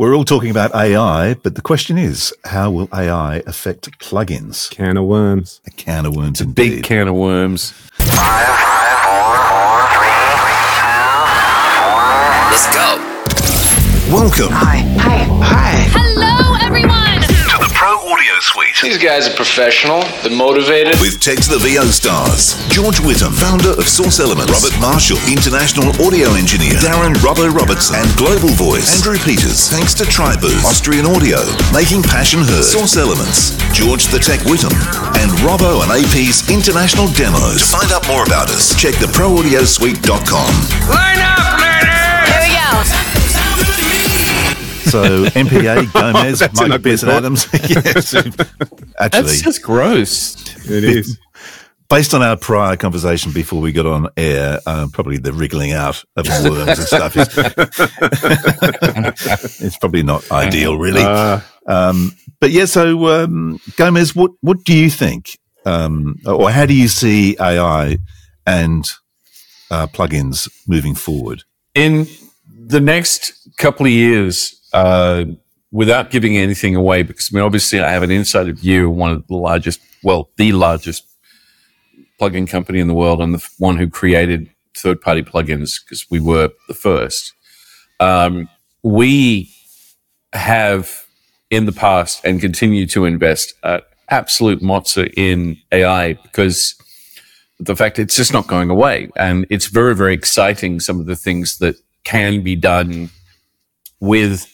We're all talking about AI, but the question is, how will AI affect plugins? Can of worms. A can of worms, a indeed. big can of worms. Five, five, four, four, three, two, Let's go. Welcome Hi. Hi. Hi. Pro Audio Suite These guys are professional. They're motivated. With Tech to the VO stars, George Whittam, founder of Source Elements, Robert Marshall, international audio engineer, Darren Robbo Robertson, and Global Voice, Andrew Peters. Thanks to Tribooth, Austrian Audio, making passion heard, Source Elements, George the Tech Whittam, and Robbo and AP's international demos. To find out more about us, check the ProAudioSuite.com. Line up, So MPA, Gomez, That's Mike ugly Pearson thought. Adams. yes. Actually, That's just gross. It is. based on our prior conversation before we got on air, uh, probably the wriggling out of worms and stuff is it's probably not ideal, really. Uh, Um, but yeah, so um, Gomez, what what do you think, um, or how do you see AI and uh, plugins moving forward? in the next couple of years, uh, without giving anything away, because I mean, obviously I have an insider view one of the largest, well, the largest plugin company in the world and the one who created third party plugins because we were the first. Um, we have in the past and continue to invest uh, absolute mozza in AI because the fact it's just not going away. And it's very, very exciting, some of the things that can be done with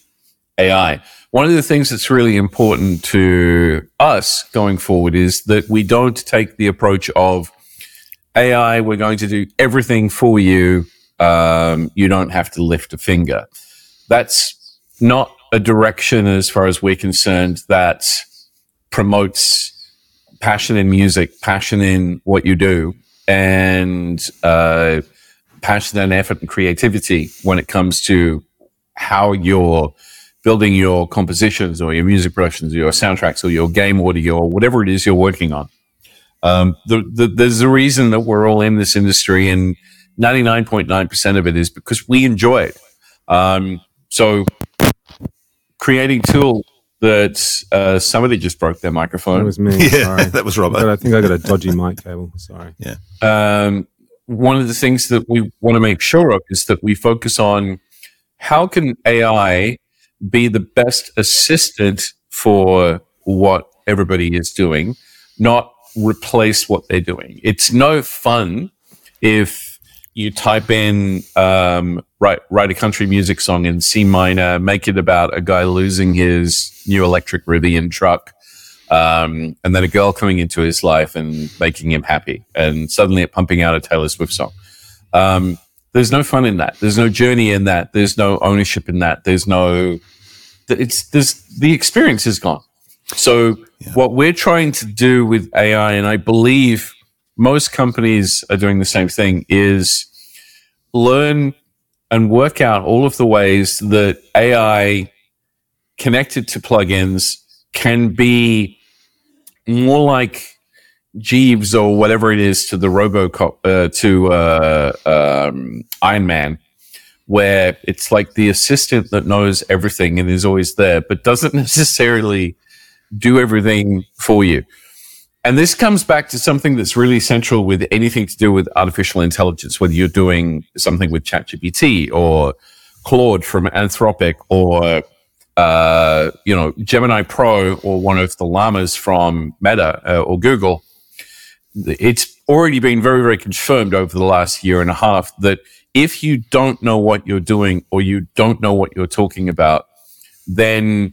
AI. One of the things that's really important to us going forward is that we don't take the approach of AI, we're going to do everything for you. Um, you don't have to lift a finger. That's not a direction, as far as we're concerned, that promotes passion in music, passion in what you do, and uh, passion and effort and creativity when it comes to how you're building your compositions or your music productions or your soundtracks or your game audio or whatever it is you're working on. Um, the, the, there's a reason that we're all in this industry, and 99.9% of it is because we enjoy it. Um, so, creating tool that uh, somebody just broke their microphone. that was me. Yeah, Sorry. that was But Robert. I think I got a dodgy mic cable. Sorry. um, one of the things that we want to make sure of is that we focus on how can AI be the best assistant for what everybody is doing, not replace what they're doing. It's no fun if you type in um, write write a country music song in C minor, make it about a guy losing his new electric Rivian truck, um, and then a girl coming into his life and making him happy, and suddenly it pumping out a Taylor Swift song. Um, there's no fun in that. There's no journey in that. There's no ownership in that. There's no. It's there's the experience is gone. So what we're trying to do with AI, and I believe most companies are doing the same thing, is learn and work out all of the ways that AI connected to plugins can be more like Jeeves or whatever it is to the RoboCop uh, to uh, um, Iron Man, where it's like the assistant that knows everything and is always there, but doesn't necessarily do everything for you. And this comes back to something that's really central with anything to do with artificial intelligence, whether you're doing something with ChatGPT or Claude from Anthropic or uh, you know Gemini Pro or one of the llamas from Meta uh, or Google. It's already been very, very confirmed over the last year and a half that if you don't know what you're doing or you don't know what you're talking about, then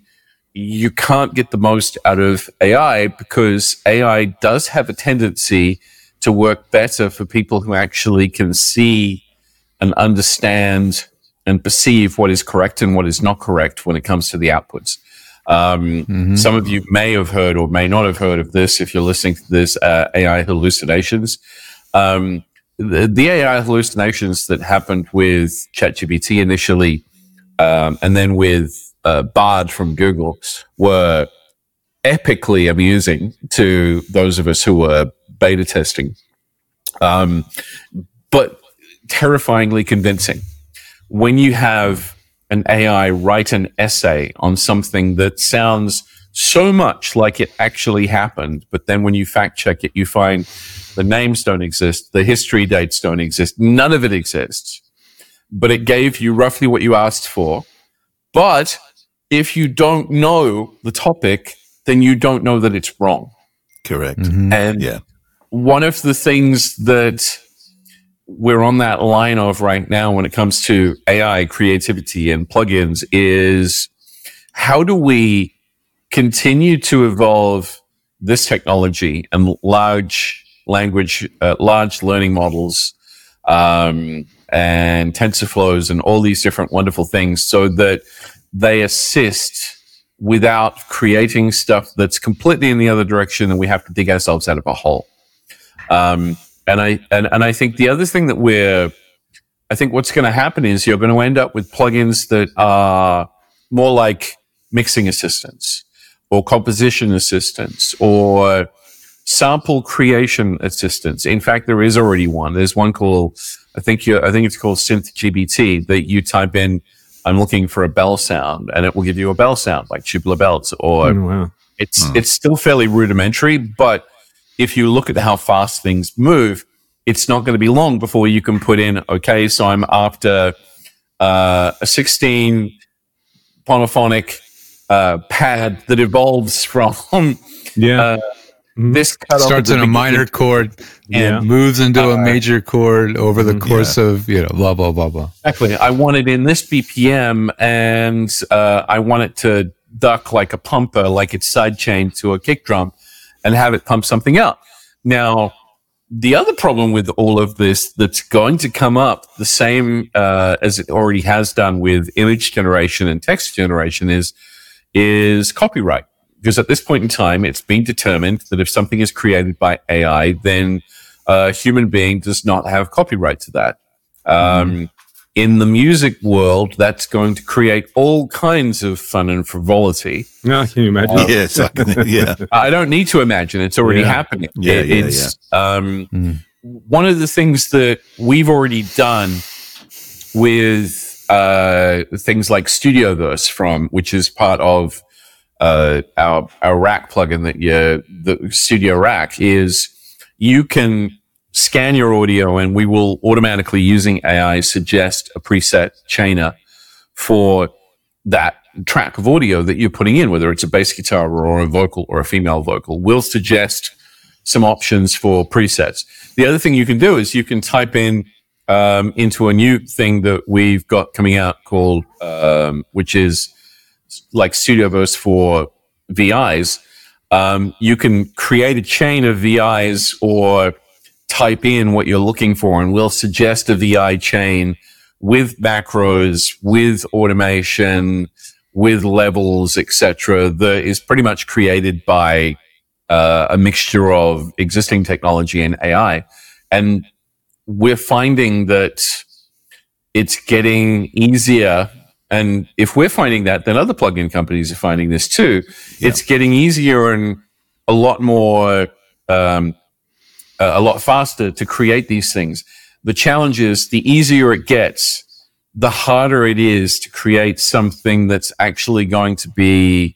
you can't get the most out of AI because AI does have a tendency to work better for people who actually can see and understand and perceive what is correct and what is not correct when it comes to the outputs. Um, Some of you may have heard or may not have heard of this if you're listening to this uh, AI hallucinations. Um, the, the AI hallucinations that happened with ChatGPT initially, um, and then with uh, Bard from Google, were epically amusing to those of us who were beta testing, um, but terrifyingly convincing. When you have an AI write an essay on something that sounds so much like it actually happened, but then when you fact check it, you find the names don't exist, the history dates don't exist, none of it exists. But it gave you roughly what you asked for. But if you don't know the topic, then you don't know that it's wrong. Correct. Mm-hmm. And Yeah. one of the things that we're on that line of right now when it comes to AI creativity and plugins is how do we continue to evolve this technology and large language, uh, large learning models, um, and TensorFlows and all these different wonderful things so that they assist without creating stuff that's completely in the other direction and we have to dig ourselves out of a hole. Um, and I and, and I think the other thing that we're I think what's going to happen is you're going to end up with plugins that are more like mixing assistants or composition assistants or sample creation assistants. In fact, there is already one. There's one called I think you I think it's called SynthGPT that you type in I'm looking for a bell sound and it will give you a bell sound like tubular bells or Oh, wow. it's hmm. it's still fairly rudimentary, but if you look at how fast things move, it's not going to be long before you can put in. Okay, so I'm after uh, a 16 polyphonic uh, pad that evolves from Yeah. uh, this cut off Starts in a minor chord Yeah. and moves into a Uh, major chord over the course of you know blah blah blah blah. Exactly. I want it in this BPM, and uh, I want it to duck like a pumper, like it's sidechained to a kick drum, and have it pump something out. Now, the other problem with all of this that's going to come up, the same uh, as it already has done with image generation and text generation, is is copyright. Because at this point in time, it's been determined that if something is created by AI, then a human being does not have copyright to that. Um, In the music world, that's going to create all kinds of fun and frivolity. No, can you imagine? yes. I can, yeah. I don't need to imagine; it's already Yeah. happening. Yeah, It- yeah, it's Um, one of the things that we've already done with uh, things like Studioverse from, which is part of uh, our our rack plugin that you the Studio Rack is you can scan your audio and we will automatically using AI suggest a preset chainer for that track of audio that you're putting in, whether it's a bass guitar or a vocal or a female vocal, will suggest some options for presets. The other thing you can do is you can type in um, into a new thing that we've got coming out called, um, which is like Studioverse for VIs. Um, you can create a chain of VIs or type in what you're looking for, and we'll suggest a VI chain with macros, with automation, with levels, etc. That is pretty much created by uh, a mixture of existing technology and AI, and we're finding that it's getting easier. And if we're finding that, then other plugin companies are finding this too. It's getting easier and a lot more, um, a a lot faster to create these things. The challenge is the easier it gets, the harder it is to create something that's actually going to be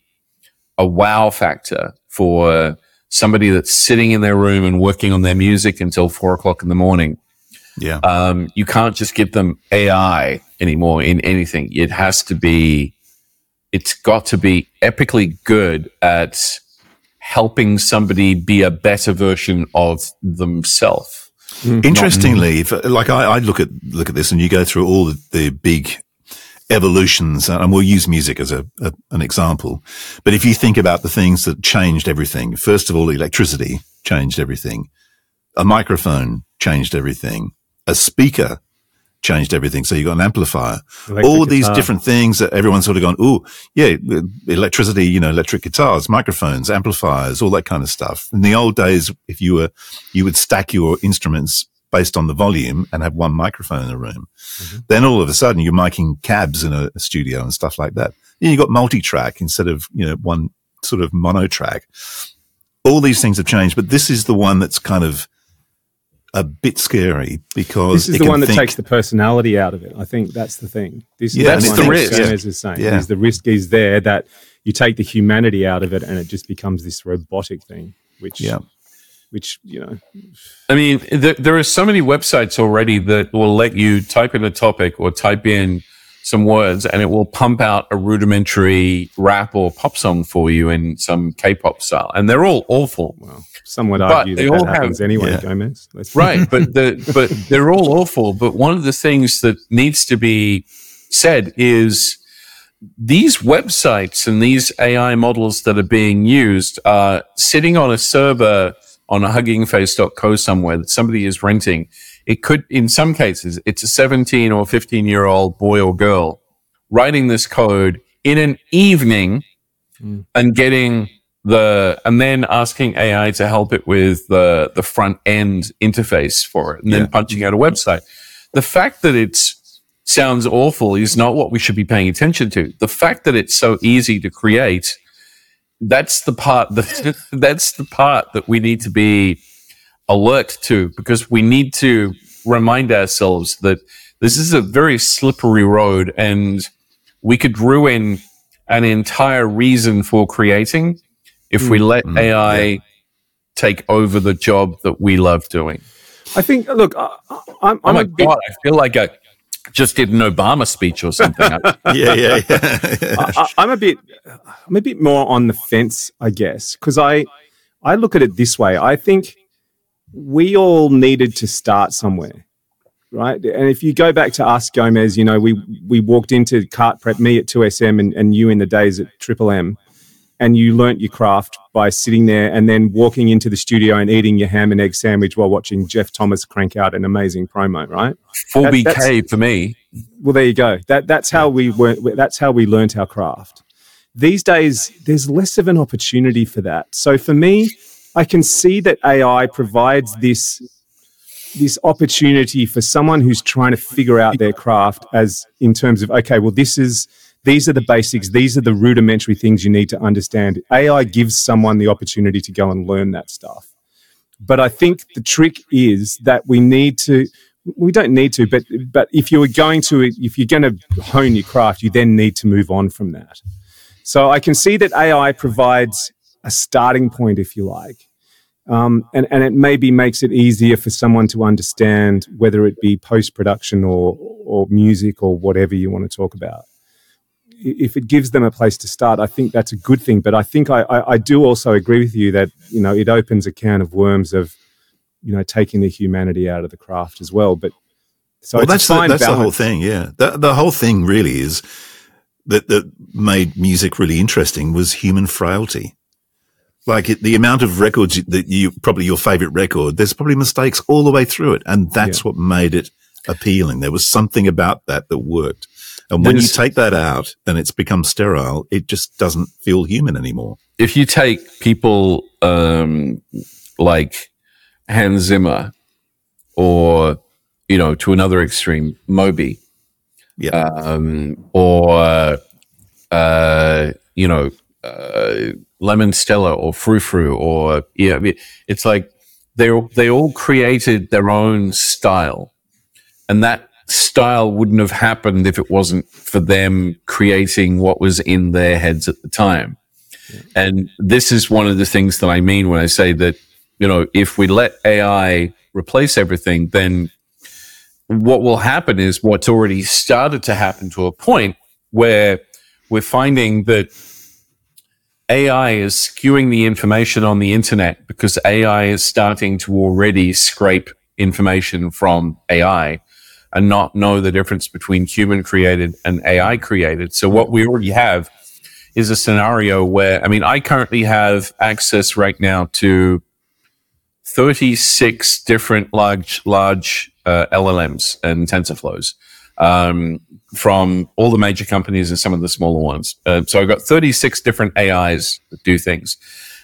a wow factor for somebody that's sitting in their room and working on their music until four o'clock in the morning. Yeah. Um, you can't just give them AI anymore in anything. It has to be, it's got to be epically good at helping somebody be a better version of themselves. Mm-hmm. Interestingly, if, like I, I look at look at this, and you go through all the, the big evolutions, and we'll use music as a, a an example. But if you think about the things that changed everything, first of all, electricity changed everything. A microphone changed everything. A speaker changed everything. So you got an amplifier. Electric all these guitar. different things that everyone's sort of gone, oh, yeah, electricity, you know, electric guitars, microphones, amplifiers, all that kind of stuff. In the old days, if you were, you would stack your instruments based on the volume and have one microphone in the room. Mm-hmm. Then all of a sudden you're miking cabs in a, a studio and stuff like that. Then you got multi-track instead of, you know, one sort of mono track. All these things have changed, but this is the one that's kind of a bit scary because This is it the can one that think- takes the personality out of it. I think that's the thing. This is Yeah, That's the risk. Gomez is saying. Yeah. Is the risk is there that you take the humanity out of it and it just becomes this robotic thing, which Yeah. which you know I mean, there, there are so many websites already that will let you type in a topic or type in some words and it will pump out a rudimentary rap or pop song for you in some K-pop style. And they're all awful. some would But argue they that, all that happens have- anyway, Yeah. Gomez. Let's right but the but they're all awful but one of the things that needs to be said is these websites and these ai models that are being used are sitting on a server on a huggingface.co somewhere that somebody is renting it could in some cases it's a 17 or 15 year old boy or girl writing this code in an evening hmm. and getting the and then asking AI to help it with the the front end interface for it, and then Yeah. punching out a website. The fact that it's sounds awful is not what we should be paying attention to. The fact that it's so easy to create, that's the part that that's the part that we need to be alert to because we need to remind ourselves that this is a very slippery road and we could ruin an entire reason for creating if we mm. let mm. AI take over the job that we love doing. I think. Look, I, I- I'm, Oh I'm my a bit, God, I feel like I just did an Obama speech or something. I- yeah, yeah, yeah. I, I'm a bit, I'm a bit more on the fence, I guess, because I, I look at it this way. I think we all needed to start somewhere, right? And if you go back to us, Gomez, you know, we we walked into cart prep, me at 2SM, and, and you in the days at Triple M, and you learnt your craft by sitting there and then walking into the studio and eating your ham and egg sandwich while watching Jeff Thomas crank out an amazing promo, right? Full That- BK for me. well there you go that that's how we were that's how we learnt our craft these days there's less of an opportunity for that so for me i can see that ai provides this this opportunity for someone who's trying to figure out their craft as in terms of okay well this is these are the basics these are the rudimentary things you need to understand. Ai gives someone the opportunity to go and learn that stuff. But i think the trick is that we need to we don't need to but but if you were going to if you're going to hone your craft you then need to move on from that. So i can see that ai provides a starting point if you like um, and, and it maybe makes it easier for someone to understand whether it be post-production or or music or whatever you want to talk about if it gives them a place to start, I think that's a good thing. But I think I, I, I do also agree with you that you know it opens a can of worms of you know taking the humanity out of the craft as well. But so well, that's the, that's the whole thing. Yeah, the, the whole thing really is that that made music really interesting was human frailty. Like the amount of records that you probably your favorite record, there's probably mistakes all the way through it, and that's what made it appealing. There was something about that that worked. And when you take that out and it's become sterile, it just doesn't feel human anymore. if you take people um, like Hans Zimmer or, you know, to another extreme, Moby, Yeah. um, or, uh, you know, uh, Lemon Stella or Frou Frou or, yeah, it's like they they all created their own style. And that style wouldn't have happened if it wasn't for them creating what was in their heads at the time. And this is one of the things that I mean when I say that, you know, if we let AI replace everything, then what will happen is what's already started to happen to a point where we're finding that AI is skewing the information on the internet because AI is starting to already scrape information from AI and not know the difference between human created and AI created. So what we already have is a scenario where, I mean, I currently have access right now to 36 different large, large uh, LLMs and TensorFlows um, from all the major companies and some of the smaller ones. Uh, so I've got 36 different AIs that do things.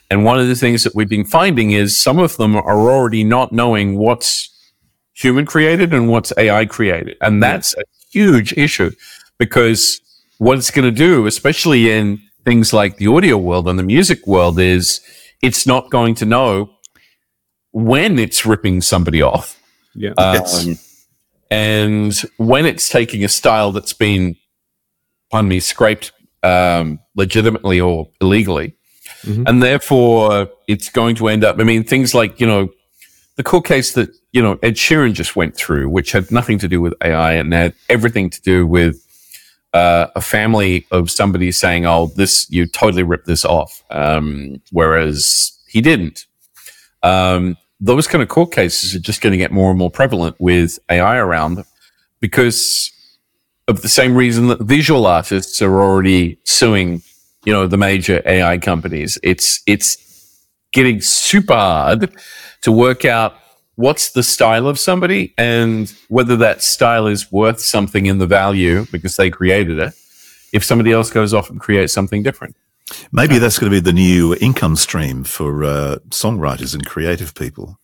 And one of the things that we've been finding is some of them are already not knowing what's human created and what's AI created. And that's a huge issue because what it's going to do, especially in things like the audio world and the music world, is it's not going to know when it's ripping somebody off. Yeah. Um, and when it's taking a style that's been, pardon me, scraped um, legitimately or illegally, Mhm. and therefore it's going to end up. I mean, things like you know, the court case that you know Ed Sheeran just went through, which had nothing to do with AI and had everything to do with uh, a family of somebody saying, "Oh, this you totally ripped this off," um, whereas he didn't. Um, those kind of court cases are just going to get more and more prevalent with AI around because of the same reason that visual artists are already suing, you know, the major AI companies. It's it's getting super hard to work out what's the style of somebody and whether that style is worth something in the value because they created it. If somebody else goes off and creates something different. Maybe that's going to be the new income stream for uh, songwriters and creative people.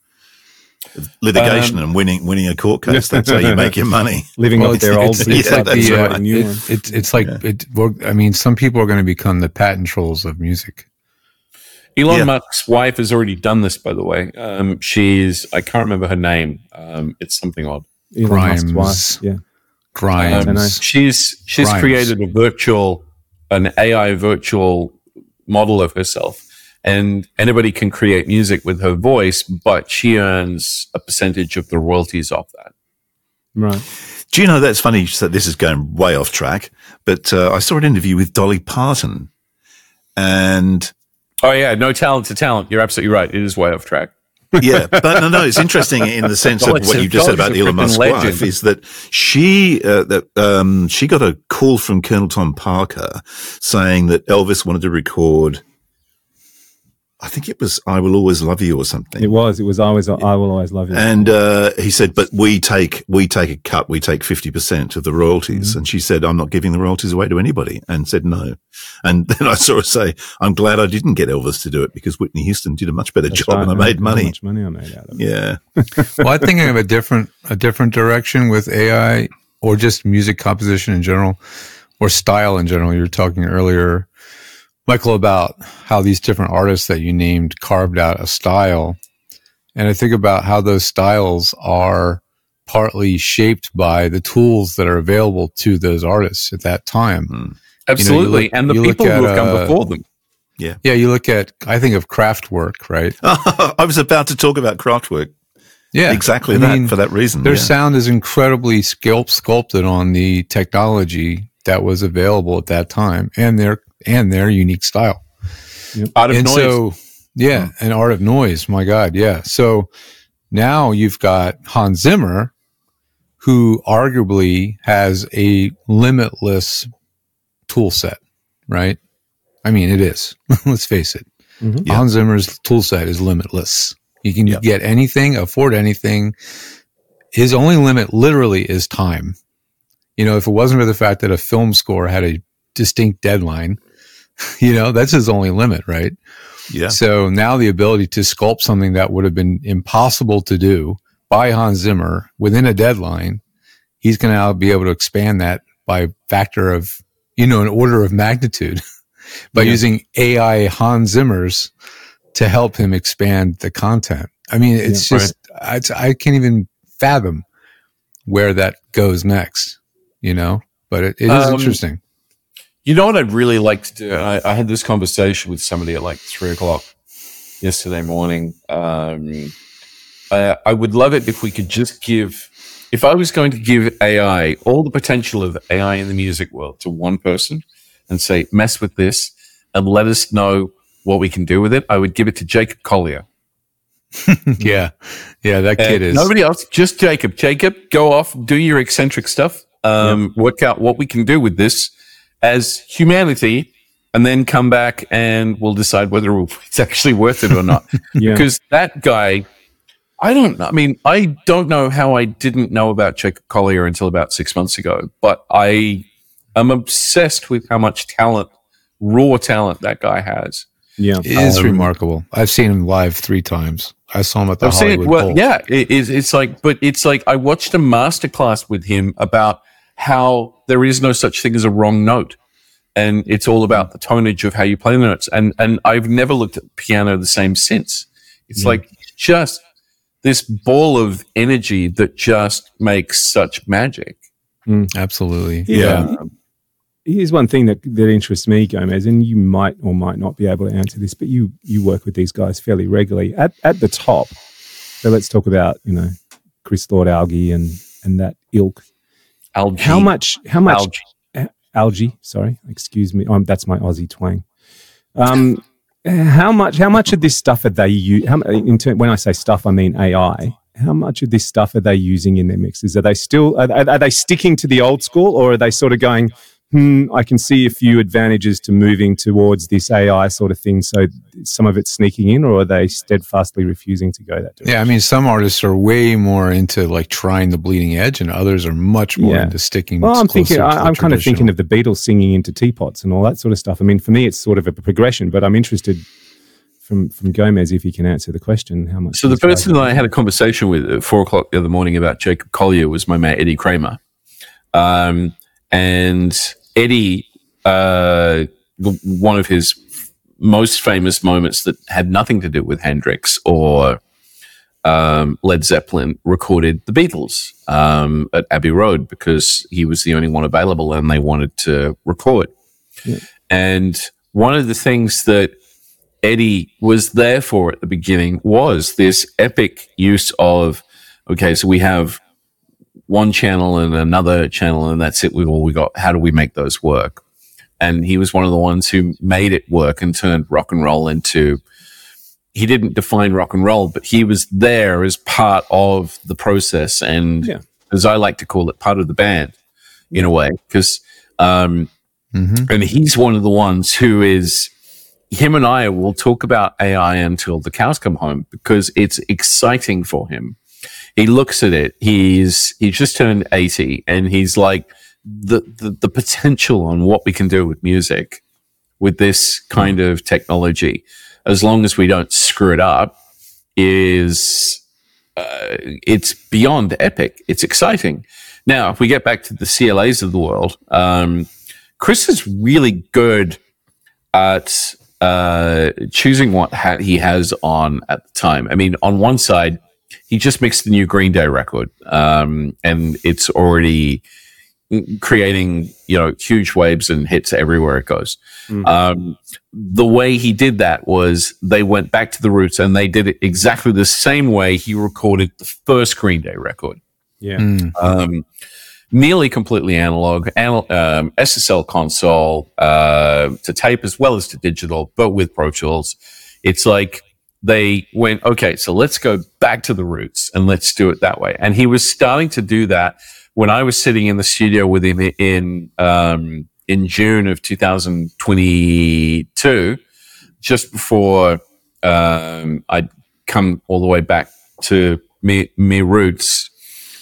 Litigation Um, and winning winning a court case. That's how you make your money. Living Well, off their old it's- beats yeah, like that's they right. write a new it- one. it's it's like it. we're- I mean, some people are going to become the patent trolls of music. Elon Yeah. Musk's wife has already done this, by the way. Um, she's I can't remember her name. Um, it's something odd. Elon Musk's wife, Yeah. Grimes. Um, she's she's Grimes. created a virtual, an AI virtual model of herself, and anybody can create music with her voice, but she earns a percentage of the royalties off that. Right. Do you know that's funny? So this is going way off track, but uh, I saw an interview with Dolly Parton, and Oh yeah, no talent to talent. You're absolutely right. It is way off track. Yeah, but no, no, it's interesting in the sense of what you just said about Elon Musk's legend. wife is that she uh, that um, she got a call from Colonel Tom Parker saying that Elvis wanted to record. I think it was "I Will Always Love You" or something. It was. It was always. I will always love you. And uh, he said, "But we take we take a cut. We take fifty percent of the royalties." And she said, "I'm not giving the royalties away to anybody." And said, "No." And then I saw her say, "I'm glad I didn't get Elvis to do it because Whitney Houston did a much better That's job right. and I How- made How money." much money I made out of it. Yeah, well, I'm thinking of a different a different direction with AI or just music composition in general or style in general. You were talking earlier, Michael, about how these different artists that you named carved out a style. And I think about how those styles are partly shaped by the tools that are available to those artists at that time. Absolutely, look- and the people who have come uh, before them. Yeah, Yeah. you look at, I think of Kraftwerk, right? I was about to talk about Kraftwerk. Yeah, exactly I that mean, for that reason. Their yeah. sound is incredibly sculpt, sculpted on the technology that was available at that time and their and their unique style. Art of and noise. so, yeah, an art of noise. My God, yeah. So now you've got Hans Zimmer, who arguably has a limitless tool set, right? I mean, it is. Let's face it. Mhm. Yeah. Hans Zimmer's tool set is limitless. You can Yeah. get anything, afford anything. His only limit literally is time. You know, if it wasn't for the fact that a film score had a distinct deadline, you know, that's his only limit, right? yeah. So now the ability to sculpt something that would have been impossible to do by Hans Zimmer within a deadline, he's going to be able to expand that by factor of, you know, an order of magnitude by Yeah. using AI Hans Zimmers to help him expand the content. I mean, it's Yeah, just, it's, I can't even fathom where that goes next, you know, but it, it is Um, interesting. You know what I'd really like to do? I, I had this conversation with somebody at like three o'clock yesterday morning. Um, I, I would love it if we could just give, if I was going to give AI all the potential of AI in the music world to one person and say, mess with this and let us know what we can do with it, I would give it to Jacob Collier. yeah. Yeah. That kid Uh, is. nobody else, just Jacob. Jacob, go off, do your eccentric stuff, um, work out what we can do with this as humanity, and then come back and we'll decide whether it's actually worth it or not. Yeah. Because that guy, I don't. I mean, I don't know how I didn't know about Jacob Collier until about six months ago, but I am obsessed with how much talent, raw talent, that guy has. Yeah. It is Um, remarkable. I've seen him live three times. I saw him at the I've seen it. Hollywood Well, Bowl. yeah, it, it's, it's like, but it's like I watched a masterclass with him about how there is no such thing as a wrong note, and it's all about the tonage of how you play the notes. And and I've never looked at piano the same since. It's like just this ball of energy that just makes such magic. Mm, absolutely. Yeah. Here's one thing that, that interests me, Gomez, and you might or might not be able to answer this, but you you work with these guys fairly regularly. At at the top, so let's talk about you know Chris Lord Alge and and that ilk. Algae. How much? How much? Algae. a- algae. Sorry, excuse me. Um, that's my Aussie twang. Um, how much? How much of this stuff are they in term, when I say stuff, I mean AI. How much of this stuff are they using in their mixes? Are they still? Are are they sticking to the old school, or are they sort of going? Hmm, I can see a few advantages to moving towards this AI sort of thing. So some of it's sneaking in, or are they steadfastly refusing to go that direction? Yeah, I mean, some artists are way more into like trying the bleeding edge, and others are much more Yeah. into sticking. Well, I'm thinking. to I, the I'm kind of thinking of the Beatles singing into teapots and all that sort of stuff. I mean, for me, it's sort of a progression, but I'm interested from from Gomez if he can answer the question. How much? So the person that I had a conversation with at four o'clock the other morning about Jacob Collier was my mate Eddie Kramer, um, and Eddie, uh, one of his most famous moments that had nothing to do with Hendrix or um, Led Zeppelin recorded the Beatles um, at Abbey Road because he was the only one available and they wanted to record. And one of the things that Eddie was there for at the beginning was this epic use of okay, so we have one channel and another channel, and that's it. We all we got. How do we make those work? And he was one of the ones who made it work and turned rock and roll into. He didn't define rock and roll, but he was there as part of the process, and Yeah. as I like to call it, part of the band, in a way, because. Um, Mhm. and he's one of the ones who is him and I will talk about AI until the cows come home because it's exciting for him. He looks at it. He's he's just turned eighty, and he's like the the, the potential on what we can do with music with this kind of technology, as long as we don't screw it up, is uh, it's beyond epic. It's exciting. Now, if we get back to the CLAs of the world, um, Chris is really good at uh, choosing what hat he has on at the time. I mean, on one side, he just mixed the new Green Day record, um, and it's already creating you know huge waves and hits everywhere it goes. Um, the way he did that was they went back to the roots and they did it exactly the same way he recorded the first Green Day record yeah. Mm. um, nearly completely analog, anal- um, SSL console uh, to tape as well as to digital, but with Pro Tools. It's like they went, okay, so let's go back to the roots and let's do it that way. And he was starting to do that when I was sitting in the studio with him in um, in June of 2022, just before um, I'd come all the way back to me, me roots.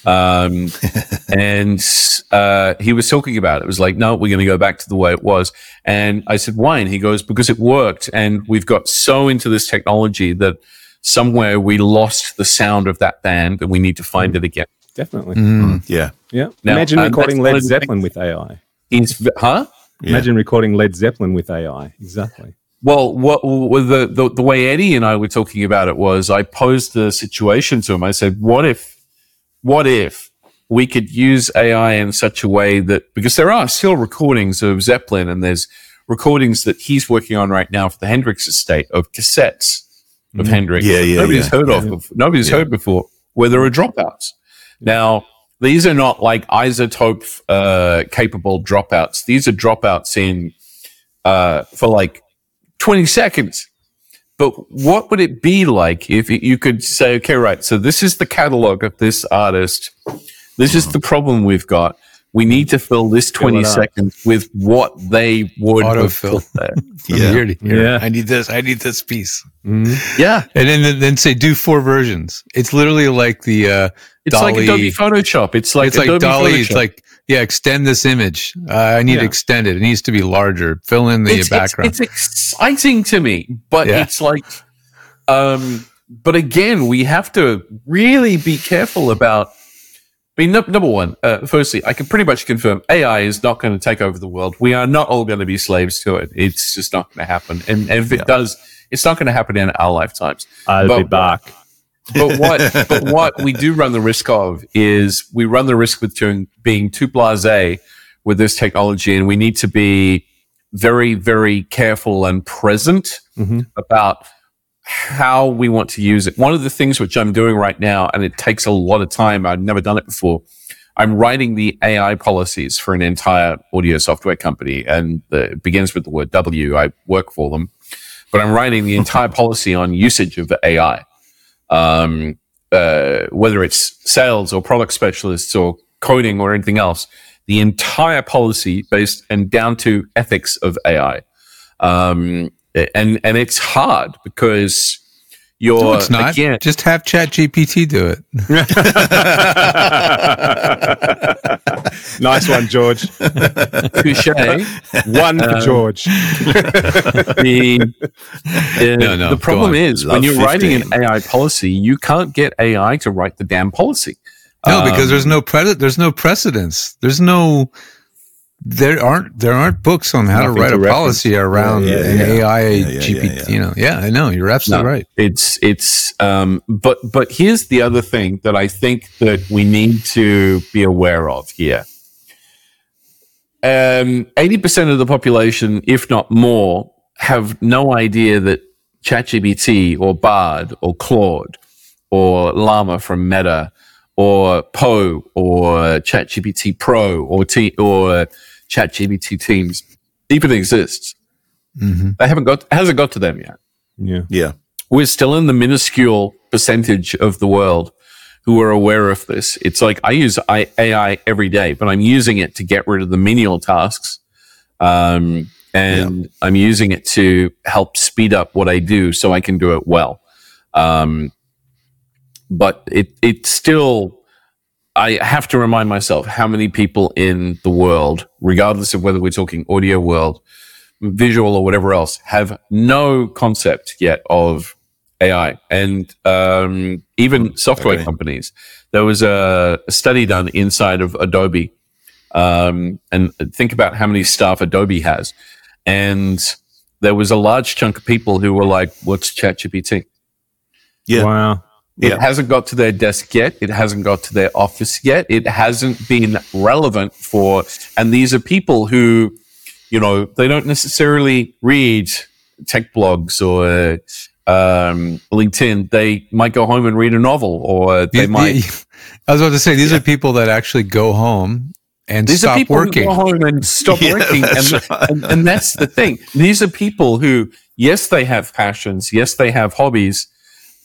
Um, and uh, he was talking about it. It was like, no, we're going to go back to the way it was. And I said, why? And he goes, because it worked. And we've got so into this technology that somewhere we lost the sound of that band and we need to find it again. Definitely. Mm. Yeah. Yeah. Now, Imagine uh, recording that's one Led Zeppelin with AI. He's, v- huh? Yeah. Imagine recording Led Zeppelin with AI. Exactly. Well, what with the, the the way Eddie and I were talking about it was I posed the situation to him. I said, "What if, what if we could use AI in such a way that because there are still recordings of Zeppelin and there's recordings that he's working on right now for the Hendrix estate of cassettes of Hendrix. Yeah, yeah, Nobody's yeah. heard of. bef- Nobody's heard before. Where there are dropouts. Now these are not like iZotope uh, capable dropouts. These are dropouts in uh, for like 20 seconds. But what would it be like if you could say, okay, right, so this is the catalog of this artist. This is the problem we've got. We need to fill this 20 it up. seconds with what they would have Autofill. put there. Yeah. here here. Yeah. I need this. I need this piece. Yeah. And then then say do four versions. It's literally like the uh, It's DALL-E. like Adobe Photoshop. It's like it's like Adobe DALL-E. Photoshop. It's like yeah, extend this image. Uh, I need to extend it. It needs to be larger. Fill in the it's, it's- background. It's, exciting to me, but Yeah. it's like, um, but again, we have to really be careful about. I mean, num- number one, uh, firstly, I can pretty much confirm AI is not going to take over the world. We are not all going to be slaves to it. It's just not going to happen. And, and if it does, it's not going to happen in our lifetimes. I'll But- be back. But what but what we do run the risk of is we run the risk with doing, being too blasé with this technology, and we need to be very very careful and present mm-hmm. about how we want to use it. One of the things which I'm doing right now, and it takes a lot of time. I've never done it before. I'm writing the AI policies for an entire audio software company, and the, it begins with the word W. I work for them, but I'm writing the entire policy on usage of AI um, uh, whether it's sales or product specialists or coding or anything else, the entire policy based and down to ethics of AI. Um, and and it's hard because you're No, it's not. again Just have Chat GPT do it. Nice one, George. touche. One for Um, George. the, uh, No, no, the problem on. is Love when you're writing an AI policy, you can't get AI to write the damn policy. No, because Um, there's no pre- there's no precedence. There's no there aren't there aren't books on how Nothing to write to a reference. policy around Yeah, yeah, an yeah. AI GPT. You know, yeah, I know you're absolutely No, right. It's it's um but but here's the other thing that I think that we need to be aware of here. Um 80% of the population, if not more, have no idea that ChatGPT or Bard or Claude or Llama from Meta or Poe or ChatGPT Pro or T or ChatGPT Teams even exists. hmm They haven't got hasn't got to them yet Yeah. Yeah. we're still in the minuscule percentage of the world who are aware of this. It's like I use AI every day, but I'm using it to get rid of the menial tasks. Um, and I'm using it to help speed up what I do so I can do it well. Um, but it, it's still, I have to remind myself how many people in the world, regardless of whether we're talking audio world, visual or whatever else, have no concept yet of AI and um, even software okay. companies. There was a, a study done inside of Adobe, um, and think about how many staff Adobe has, and there was a large chunk of people who were like, "What's ChatGPT?" Yeah. Wow. It Yeah. hasn't got to their desk yet. It hasn't got to their office yet. It hasn't been relevant for, and these are people who, you know, they don't necessarily read tech blogs or um, LinkedIn. They might go home and read a novel, or they These- might. the- I was about to say these are people that actually go home and These are people working. who go home and stop Yeah, working, and, right. and and that's the thing. These are people who, yes, they have passions, yes, they have hobbies,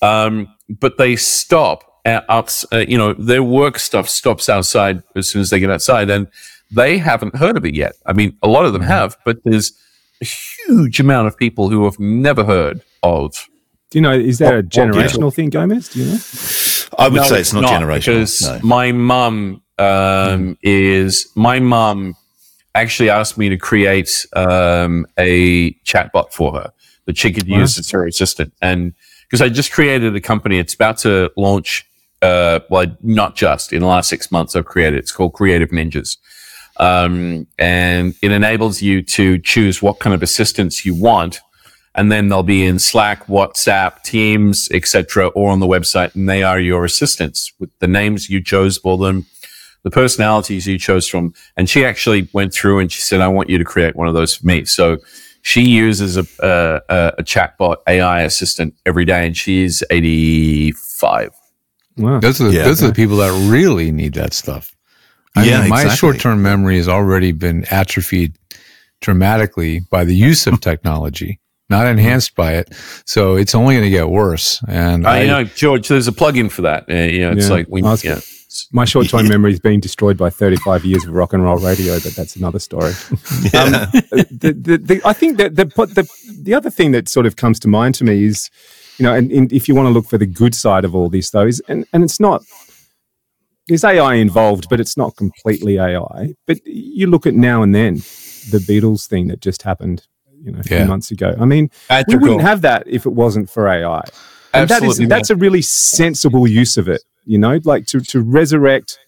um, but they stop at outs. Uh, you know, their work stuff stops outside as soon as they get outside, and they haven't heard of it yet. I mean, a lot of them have, but there's a huge amount of people who have never heard of. Do you know, is that a Well, well, generational thing, Gomez? Do you know? I would No, say it's not, generational. because no. my mum um, is my mum actually asked me to create um, a chatbot for her that she could Wow. use as her assistant, and because I just created a company, it's about to launch. Uh, well, not just in the last six months, I've created. It's called Creative Ninjas, um, and it enables you to choose what kind of assistance you want and then they'll be in Slack, WhatsApp, Teams, etc., or on the website, and they are your assistants with the names you chose for them, the personalities you chose from. And she actually went through and she said, "I want you to create one of those for me." So she uses a a, a, a chatbot AI assistant every day, and she's eighty five. Wow. Those are the, Yeah. those are the people that really need that stuff. I Yeah, mean, my exactly. short term memory has already been atrophied dramatically by the use of technology, not enhanced by it. So it's only going to get worse. And I know, George. There's a plugin for that. Uh, you know, it's Yeah. like we. I was- Yeah. My short time memory is being destroyed by 35 years of rock and roll radio, but that's another story. Um, the, the, the, I think that the, the, the other thing that sort of comes to mind to me is, you know, and, and if you want to look for the good side of all this, though, is, and, and it's not, there's AI involved, but it's not completely AI. But you look at now and then, the Beatles thing that just happened, you know, a few Yeah. months ago. I mean, we wouldn't have that if it wasn't for AI. And that is Absolutely that's a really sensible use of it, you know, like to to resurrect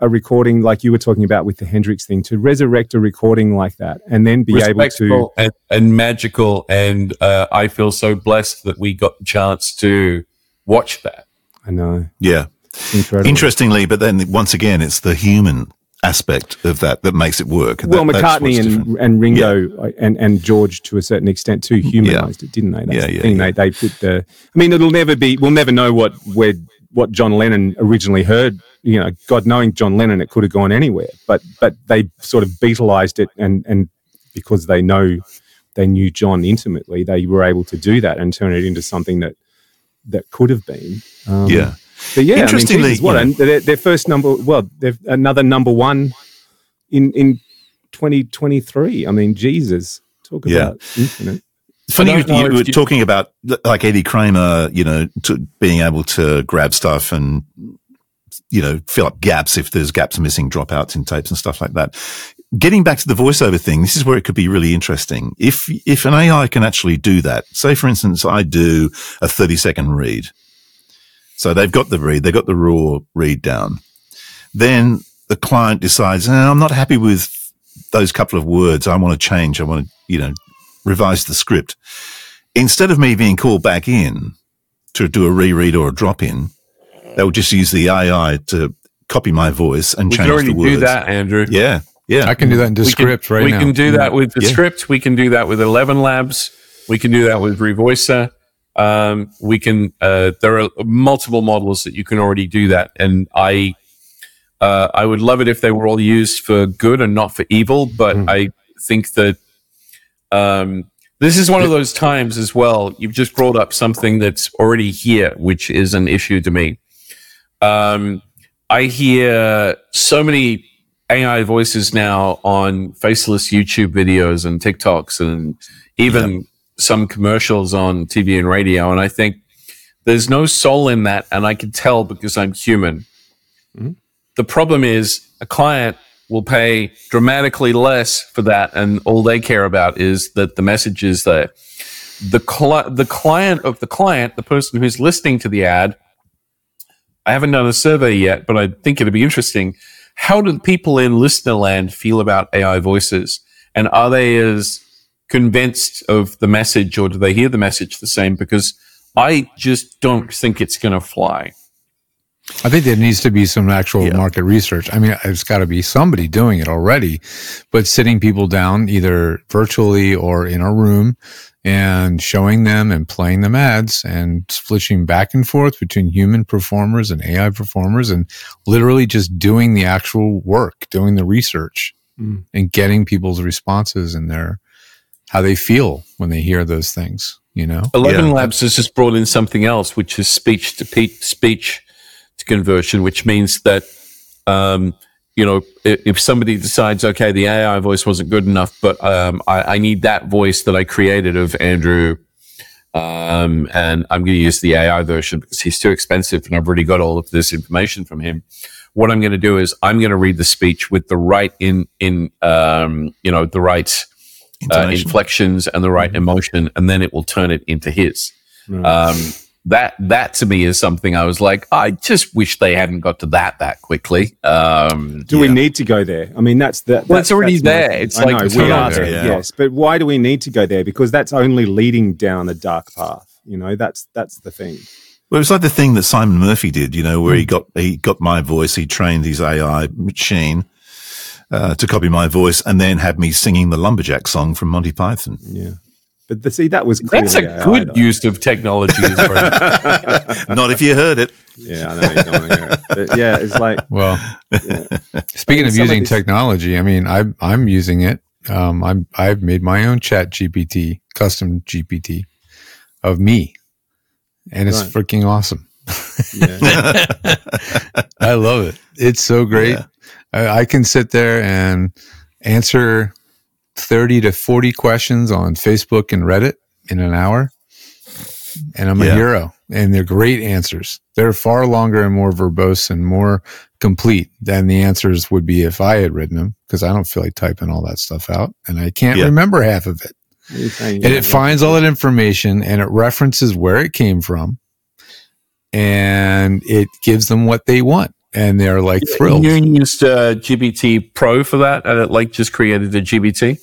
a recording like you were talking about with the Hendrix thing, to resurrect a recording like that and then be able to and, and magical. And uh, I feel so blessed that we got the chance to watch that. I know. Yeah. Incredible. Interestingly, but then once again, it's the human aspect of that that makes it work. Well, That- McCartney and, and Ringo uh, and, and George to a certain extent too humanized it, didn't they? That's Yeah, the yeah, thing. yeah. They they put the. I mean, it'll never be. We'll never know what where what John Lennon originally heard. You know, God knowing John Lennon, it could have gone anywhere. But but they sort of Beatleized it, and and because they know they knew John intimately, they were able to do that and turn it into something that that could have been. Um, yeah. but yeah, Interestingly, I mean, Jesus, what know- and their, their first number. Well, another number one in in 2023. I mean, Jesus, talk Yeah. about infinite. Funny, you, you were talking about like Eddie Kramer, you know, being able to grab stuff and, you know, fill up gaps if there's gaps missing, dropouts in tapes and stuff like that. Getting back to the voiceover thing, this is where it could be really interesting. If, if an AI can actually do that, say for instance, I do a 30 second read. So they've got the read, they've got the raw read down. Then the client decides, "Eh, I'm not happy with those couple of words. I want to change. I want to, you know, revise the script. Instead of me being called back in to do a reread or a drop in, they'll just use the AI to copy my voice and We change can already the words. do that, Andrew. Yeah. Yeah. I can do that in we script can, right we now. can do that with the Yeah. script. We can do that with Eleven Labs. We can do that with Revoicer. Um, we can. Uh, there are multiple models that you can already do that, and I, uh, I would love it if they were all used for good and not for evil. But I think that um, this is one of those times as well. You've just brought up something that's already here, which is an issue to me. Um, I hear so many AI voices now on faceless YouTube videos and TikToks and even some commercials on TV and radio. And I think there's no soul in that. And I can tell because I'm human. The problem is a client will pay dramatically less for that. And all they care about is that the message is there. The, the client of the client, the person who's listening to the ad, I haven't done a survey yet, but I think it'd be interesting. How do people in listener land feel about AI voices? And are they as convinced of the message or do they hear the message the same? Because I just don't think it's going to fly. I think there needs to be some actual Yeah. market research. I mean, it's got to be somebody doing it already, but sitting people down either virtually or in a room and showing them and playing them ads and switching back and forth between human performers and AI performers and literally just doing the actual work, doing the research Mm. and getting people's responses and their how they feel when they hear those things, you know? Eleven Yeah. Labs has just brought in something else, which is speech to pe- speech to conversion, which means that um, you know if, if somebody decides, okay, the AI voice wasn't good enough, but um, I, I need that voice that I created of Andrew, um, and I'm going to use the AI version because he's too expensive, and I've already got all of this information from him. What I'm going to do is I'm going to read the speech with the right in in um, you know the right uh, inflections and the right emotion, and then it will turn it into his. Um, that that to me is something I was like, I just wish they hadn't got to that that quickly. Um, Do we need to go there? I mean, that's the. Well, that's- it's already that's my there. It's I like know, we are there, there. yeah. Yes, but why do we need to go there? Because that's only leading down a dark path. You know, that's that's the thing. Well, it's like the thing that Simon Murphy did, you know, where he Hmm. got he got my voice, he trained his AI machine uh, to copy my voice, and then had me singing the lumberjack song from Monty Python. Yeah, but the, see, that was that's a AI, good though. use of technology. as well. Not if you heard it. Yeah, I know. You don't hear it. But yeah, it's like Well, speaking of Some of using these- technology, I mean, I'm I'm using it. Um, I'm I've made my own Chat GPT, custom GPT of me, and it's Right. freaking awesome. yeah, I love it. It's so great. Yeah. I, I can sit there and answer thirty to forty questions on Facebook and Reddit in an hour, and I'm a Yeah. hero. And they're great answers. They're far longer and more verbose and more complete than the answers would be if I had written them because I don't feel like typing all that stuff out and I can't Yeah. remember half of it. What are you saying? And it finds all that information and it references where it came from and it gives them what they want. And they're like thrilled. You used uh, GPT Pro for that, and it like just created a GPT.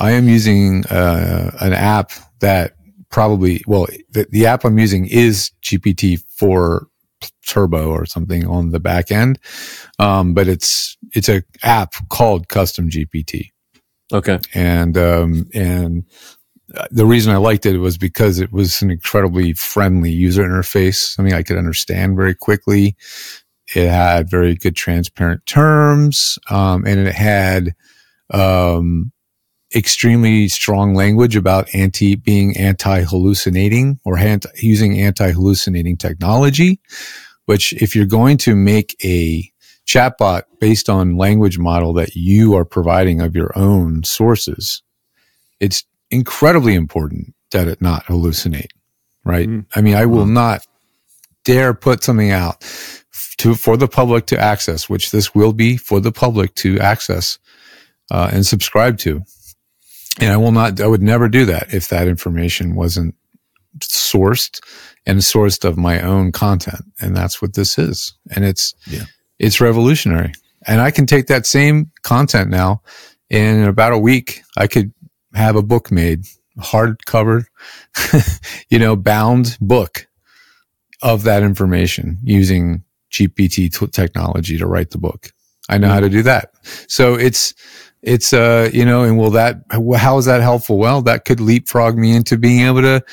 I am using uh, an app that probably well the, the app I'm using is GPT four Turbo or something on the back end, um, but it's it's a app called Custom GPT, Okay. and um, and the reason I liked it was because it was an incredibly friendly user interface, something I could understand very quickly. It had very good transparent terms, um, and it had um, extremely strong language about anti being anti hallucinating or anti, using anti hallucinating technology. Which, if you're going to make a chatbot based on language model that you are providing of your own sources, it's incredibly important that it not hallucinate. Right? Mm. I mean, I will not dare put something out to for the public to access, which this will be for the public to access uh, and subscribe to. And I will not, I would never do that if that information wasn't sourced and sourced of my own content. And that's what this is. And it's, Yeah. it's revolutionary. And I can take that same content now and in about a week, I could have a book made, hardcover, you know, bound book of that information using GPT t- technology to write the book. I know how to do that. So it's, it's, uh, you know, and will that, how is that helpful? Well, that could leapfrog me into being able to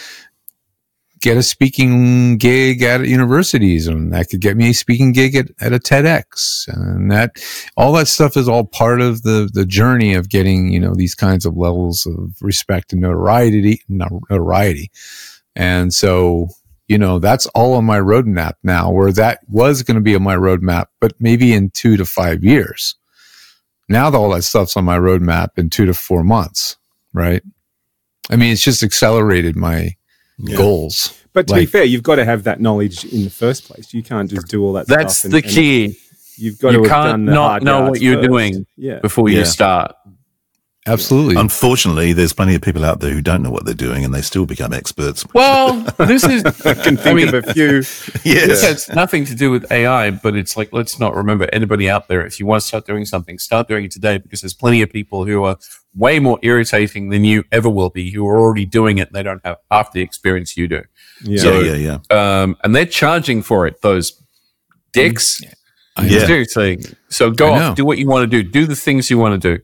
get a speaking gig at universities and that could get me a speaking gig at, at a TEDx and that all that stuff is all part of the, the journey of getting, you know, these kinds of levels of respect and notoriety, notoriety. And so, you know, that's all on my roadmap now, where that was going to be on my roadmap, but maybe in two to five years. Now that all that stuff's on my roadmap in two to four months, right? I mean, it's just accelerated my Yeah. goals. But to be fair, you've got to have that knowledge in the first place. You can't just do all that That's stuff. the key you've got You to have can't done the not hard know what you're first. doing. Yeah. before Yeah. you start. Absolutely. Unfortunately, there's plenty of people out there who don't know what they're doing and they still become experts. Well, this is I can think I mean, of a few. This Yes. has nothing to do with AI, but it's like, let's not remember anybody out there. If you want to start doing something, start doing it today because there's plenty of people who are way more irritating than you ever will be who are already doing it and they don't have half the experience you do. Yeah. So- yeah, yeah, yeah. Um, and they're charging for it, those dicks. I know. Yeah. Seriously. So go off, do what you want to do, do the things you want to do.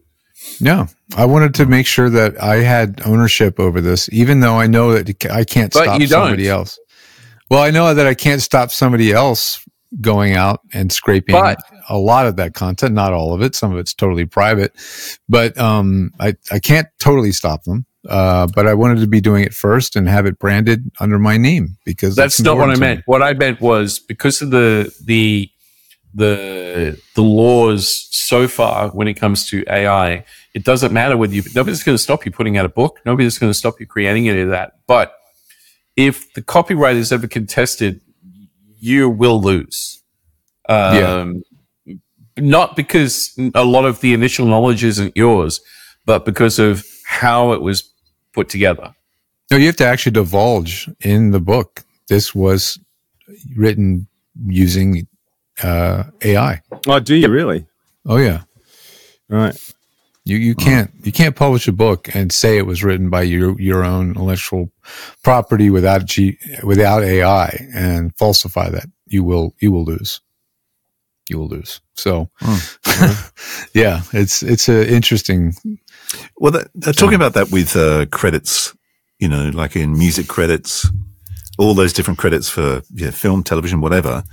No, I wanted to make sure that I had ownership over this, even though I know that I can't But stop somebody else. Well, I know that I can't stop somebody else going out and scraping But- a lot of that content, not all of it. Some of it's totally private, but um, I, I can't totally stop them. Uh, but I wanted to be doing it first and have it branded under my name because That's it's not what I meant. me. What I meant was because of the the the the laws so far when it comes to AI, it doesn't matter whether you nobody's going to stop you putting out a book, nobody's going to stop you creating any of that. But if the copyright is ever contested, you will lose. Um, Not because a lot of the initial knowledge isn't yours, but because of how it was put together. No, you have to actually divulge in the book. This was written using uh, AI. Oh, do you really? Oh yeah. Right. You you can't you can't publish a book and say it was written by your your own intellectual property without G, without AI and falsify that. You will you will lose. You will lose. So, yeah, it's it's a interesting. Well, that, talking about that with uh, credits, you know, like in music credits, all those different credits for yeah, film, television, whatever.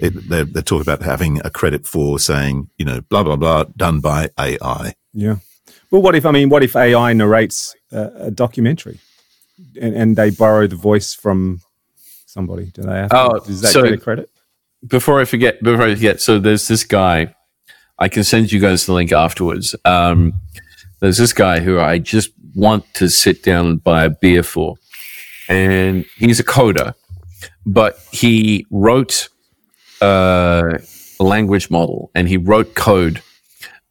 It, they're, they're talking about having a credit for saying, you know, blah, blah, blah, done by AI. Yeah. Well, what if I mean, what if AI narrates a, a documentary, and, and they borrow the voice from somebody? Do they have? To, Oh, does that so- get a credit? before I forget, before I forget, so there's this guy. I can send you guys the link afterwards. Um, there's this guy who I just want to sit down and buy a beer for, and he's a coder, but he wrote uh, a language model and he wrote code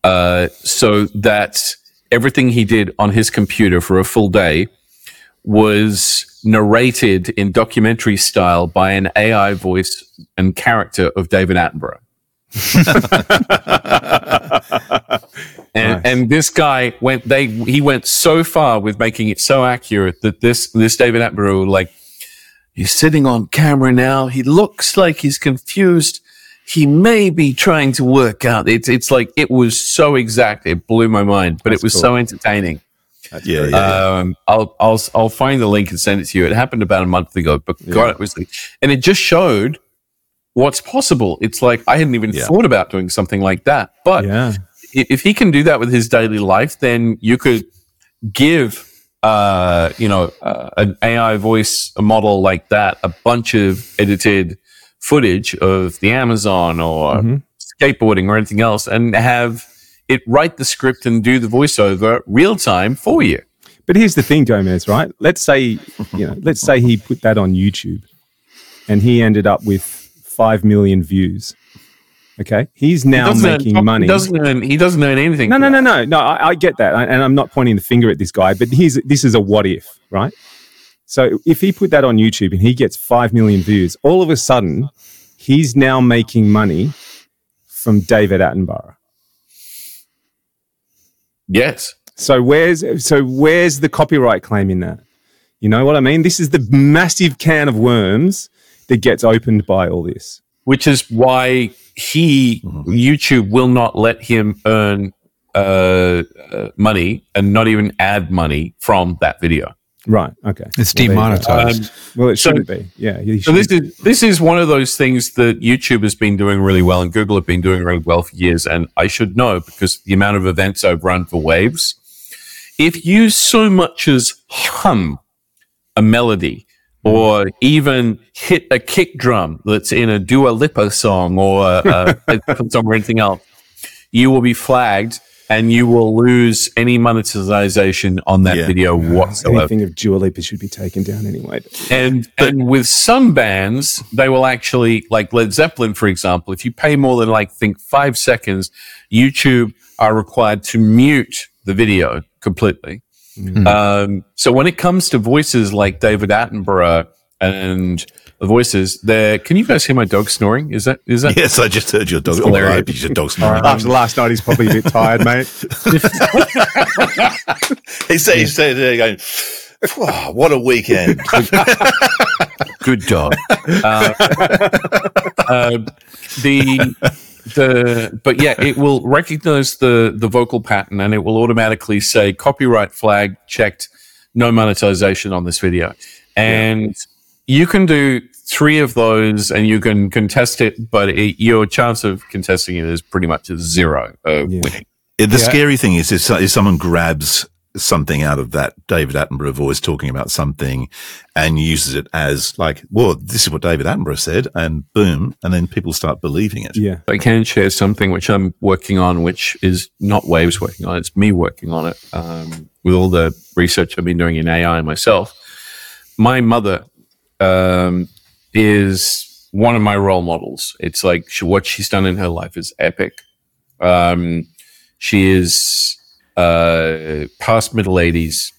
uh, so that everything he did on his computer for a full day was narrated in documentary style by an AI voice and character of David Attenborough. And and this guy went they he went so far with making it so accurate that this this David Attenborough like he's sitting on camera now. He looks like he's confused. He may be trying to work out. It's it's like it was so exact. It blew my mind, but That's it was cool. so entertaining. Yeah, yeah, yeah. Um, I'll I'll I'll find the link and send it to you. It happened about a month ago, but God, it was and it just showed what's possible. It's like I hadn't even Yeah. thought about doing something like that. But Yeah. if he can do that with his daily life, then you could give uh, you know uh, an AI voice model like that a bunch of edited footage of the Amazon or Mhm. skateboarding or anything else, and have it write the script and do the voiceover real time for you. But here's the thing, Gomez, right? Let's say, you know, let's say he put that on YouTube and he ended up with 5 million views. Okay. He's now doesn't making earn, money. He doesn't earn. He doesn't earn anything. No, no, no, no, no. I, I get that, I- and I'm not pointing the finger at this guy. But here's this is a what if, right? So if he put that on YouTube and he gets five million views, all of a sudden he's now making money from David Attenborough. Yes. So where's so where's the copyright claim in that? You know what I mean? This is the massive can of worms that gets opened by all this. Which is why he YouTube will not let him earn uh, uh, money and not even add money from that video. Right. Okay. It's Well, there you go. demonetized. Well, it So- shouldn't be. Yeah. he So this shouldn't- is this is one of those things that YouTube has been doing really well and Google have been doing really well for years. And I should know because the amount of events I've run for Waves. If you so much as hum a melody or even hit a kick drum that's in a Dua Lipa song or a, a, song or anything else, you will be flagged and you will lose any monetization on that Yeah. video uh, whatsoever. anything of Dua Lipa should be taken down anyway. And and with some bands, they will actually like Led Zeppelin, for example. If you pay more than like think five seconds, YouTube are required to mute the video completely. Um, so when it comes to voices like David Attenborough and the voices, there. Can you guys hear my dog snoring? Is that is that? yes, I just heard your dog. It's Oh, I hope your dog's snoring. After last night, he's probably a bit tired, mate. he said, he said, there going, "Wow, what a weekend. good dog. Uh, uh, the the but yeah, it will recognize the the vocal pattern and it will automatically say copyright flag checked, no monetization on this video, and you can do three of those and you can contest it, but it, your chance of contesting it is pretty much zero of Yeah. winning. the Yeah. scary thing is, is if someone grabs something out of that David Attenborough voice talking about something and uses it as like, well, this is what David Attenborough said, and boom, and then people start believing it. Yeah. I can share something which I'm working on, which is not Waves working on, it's me working on it um, with all the research I've been doing in AI myself. My mother um, is one of my role models. It's like she, what she's done in her life is epic. Um, she is uh, past middle 80s.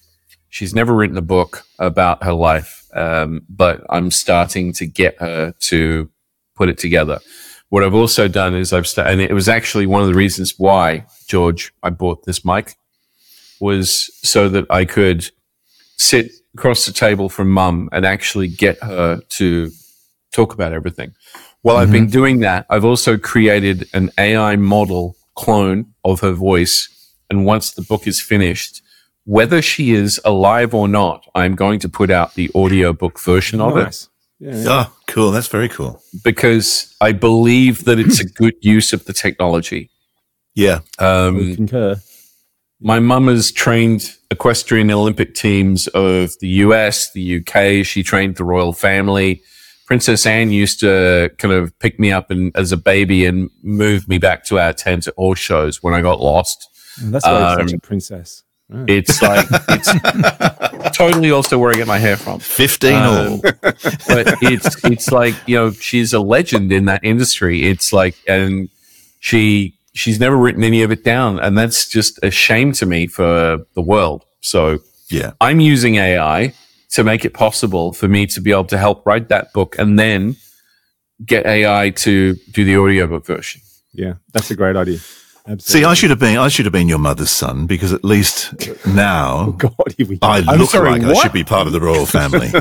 She's never written a book about her life, um, but I'm starting to get her to put it together. What I've also done is I've sta- and it was actually one of the reasons why George I bought this mic was so that I could sit across the table from mum and actually get her to talk about everything. While I've been doing that, I've also created an AI model clone of her voice. And once the book is finished, whether she is alive or not, I'm going to put out the audiobook version of it Nice. Yeah. Oh, cool. That's very cool. because I believe that it's a good use of the technology. Yeah. We Um, concur. my mum has trained equestrian Olympic teams of the US, the UK. She trained the royal family. Princess Anne used to kind of pick me up and, as a baby and move me back to our tent at all shows when I got lost. That's why he's such um, a princess. Right. It's like, it's totally also where I get my hair from. 15 Um, all. but it's it's like you know she's a legend in that industry. It's like and she she's never written any of it down, and that's just a shame to me for the world. So Yeah. I'm using AI to make it possible for me to be able to help write that book and then get AI to do the audiobook version. Yeah, that's a great idea. See, I should have been I should have been your mother's son because at least now God, here we go. I I'm look sorry, like I should be part of the royal family.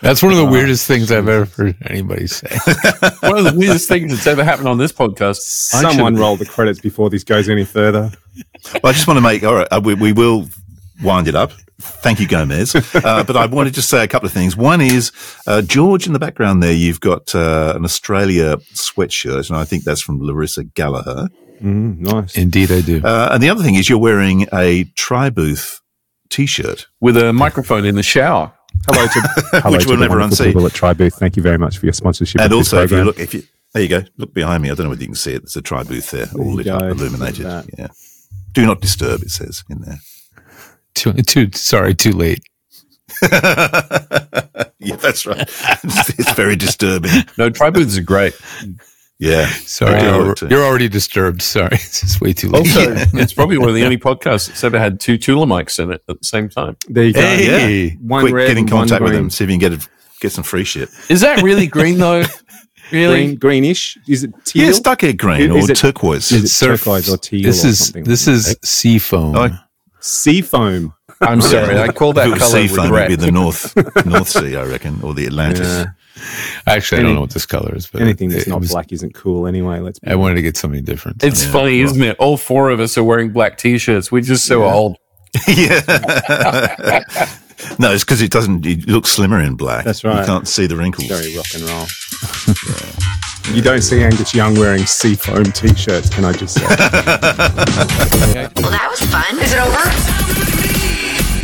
That's one of the weirdest things I've ever heard anybody say. One of the weirdest things that's ever happened on this podcast. I should- Someone roll the credits before this goes any further. Well, I just want to make, all right, uh, we, we will wind it up. Thank you, Gomez. Uh, but I wanted to say a couple of things. One is, uh, George, in the background there, you've got uh, an Australia sweatshirt, and I think that's from Larissa Gallagher. Mm, nice. Indeed, I do. Uh, and the other thing is, you're wearing a Tribooth t shirt. with a microphone in the shower. Hello to, hello Which to we'll the never unsee. people at Tribooth. Thank you very much for your sponsorship. And also, if you look, if you, there you go, look behind me. I don't know whether you can see it. There's a Tribooth there, all you lit up, illuminated. Yeah. Do not disturb, it says in there. Too, too, sorry, too late. yeah, that's right. it's very disturbing. No, tribooths are great. Yeah. Sorry, you're, you're already disturbed. Sorry, It's way too late. Also, it's probably one of the only podcasts that's ever had two Tula mics in it at the same time. there you go. Hey. One Quick, red get in and one contact with green. them. See if you can get a, get some free shit. Is that really green though? Really? Green, greenish. Is it teal? Yeah, stuckhead green Is or it- turquoise. is it Surf- turquoise or teal This or is something? this is sea foam. Oh, sea foam. I'm sorry, I call that color sea foam, it'd be the North North Sea, I reckon, or the Atlantis. Yeah. Actually, I don't know what this color is, but Anything that's it not was- black isn't cool anyway. Let's be I wanted to get something different. It's funny, isn't it? All four of us are wearing black t-shirts. We're just so old. yeah. no, it's because it doesn't. It looks slimmer in black. That's right. You can't see the wrinkles. very rock and roll. You don't see Angus Young wearing seafoam t-shirts, can I just say? Well, that was fun. Is it over?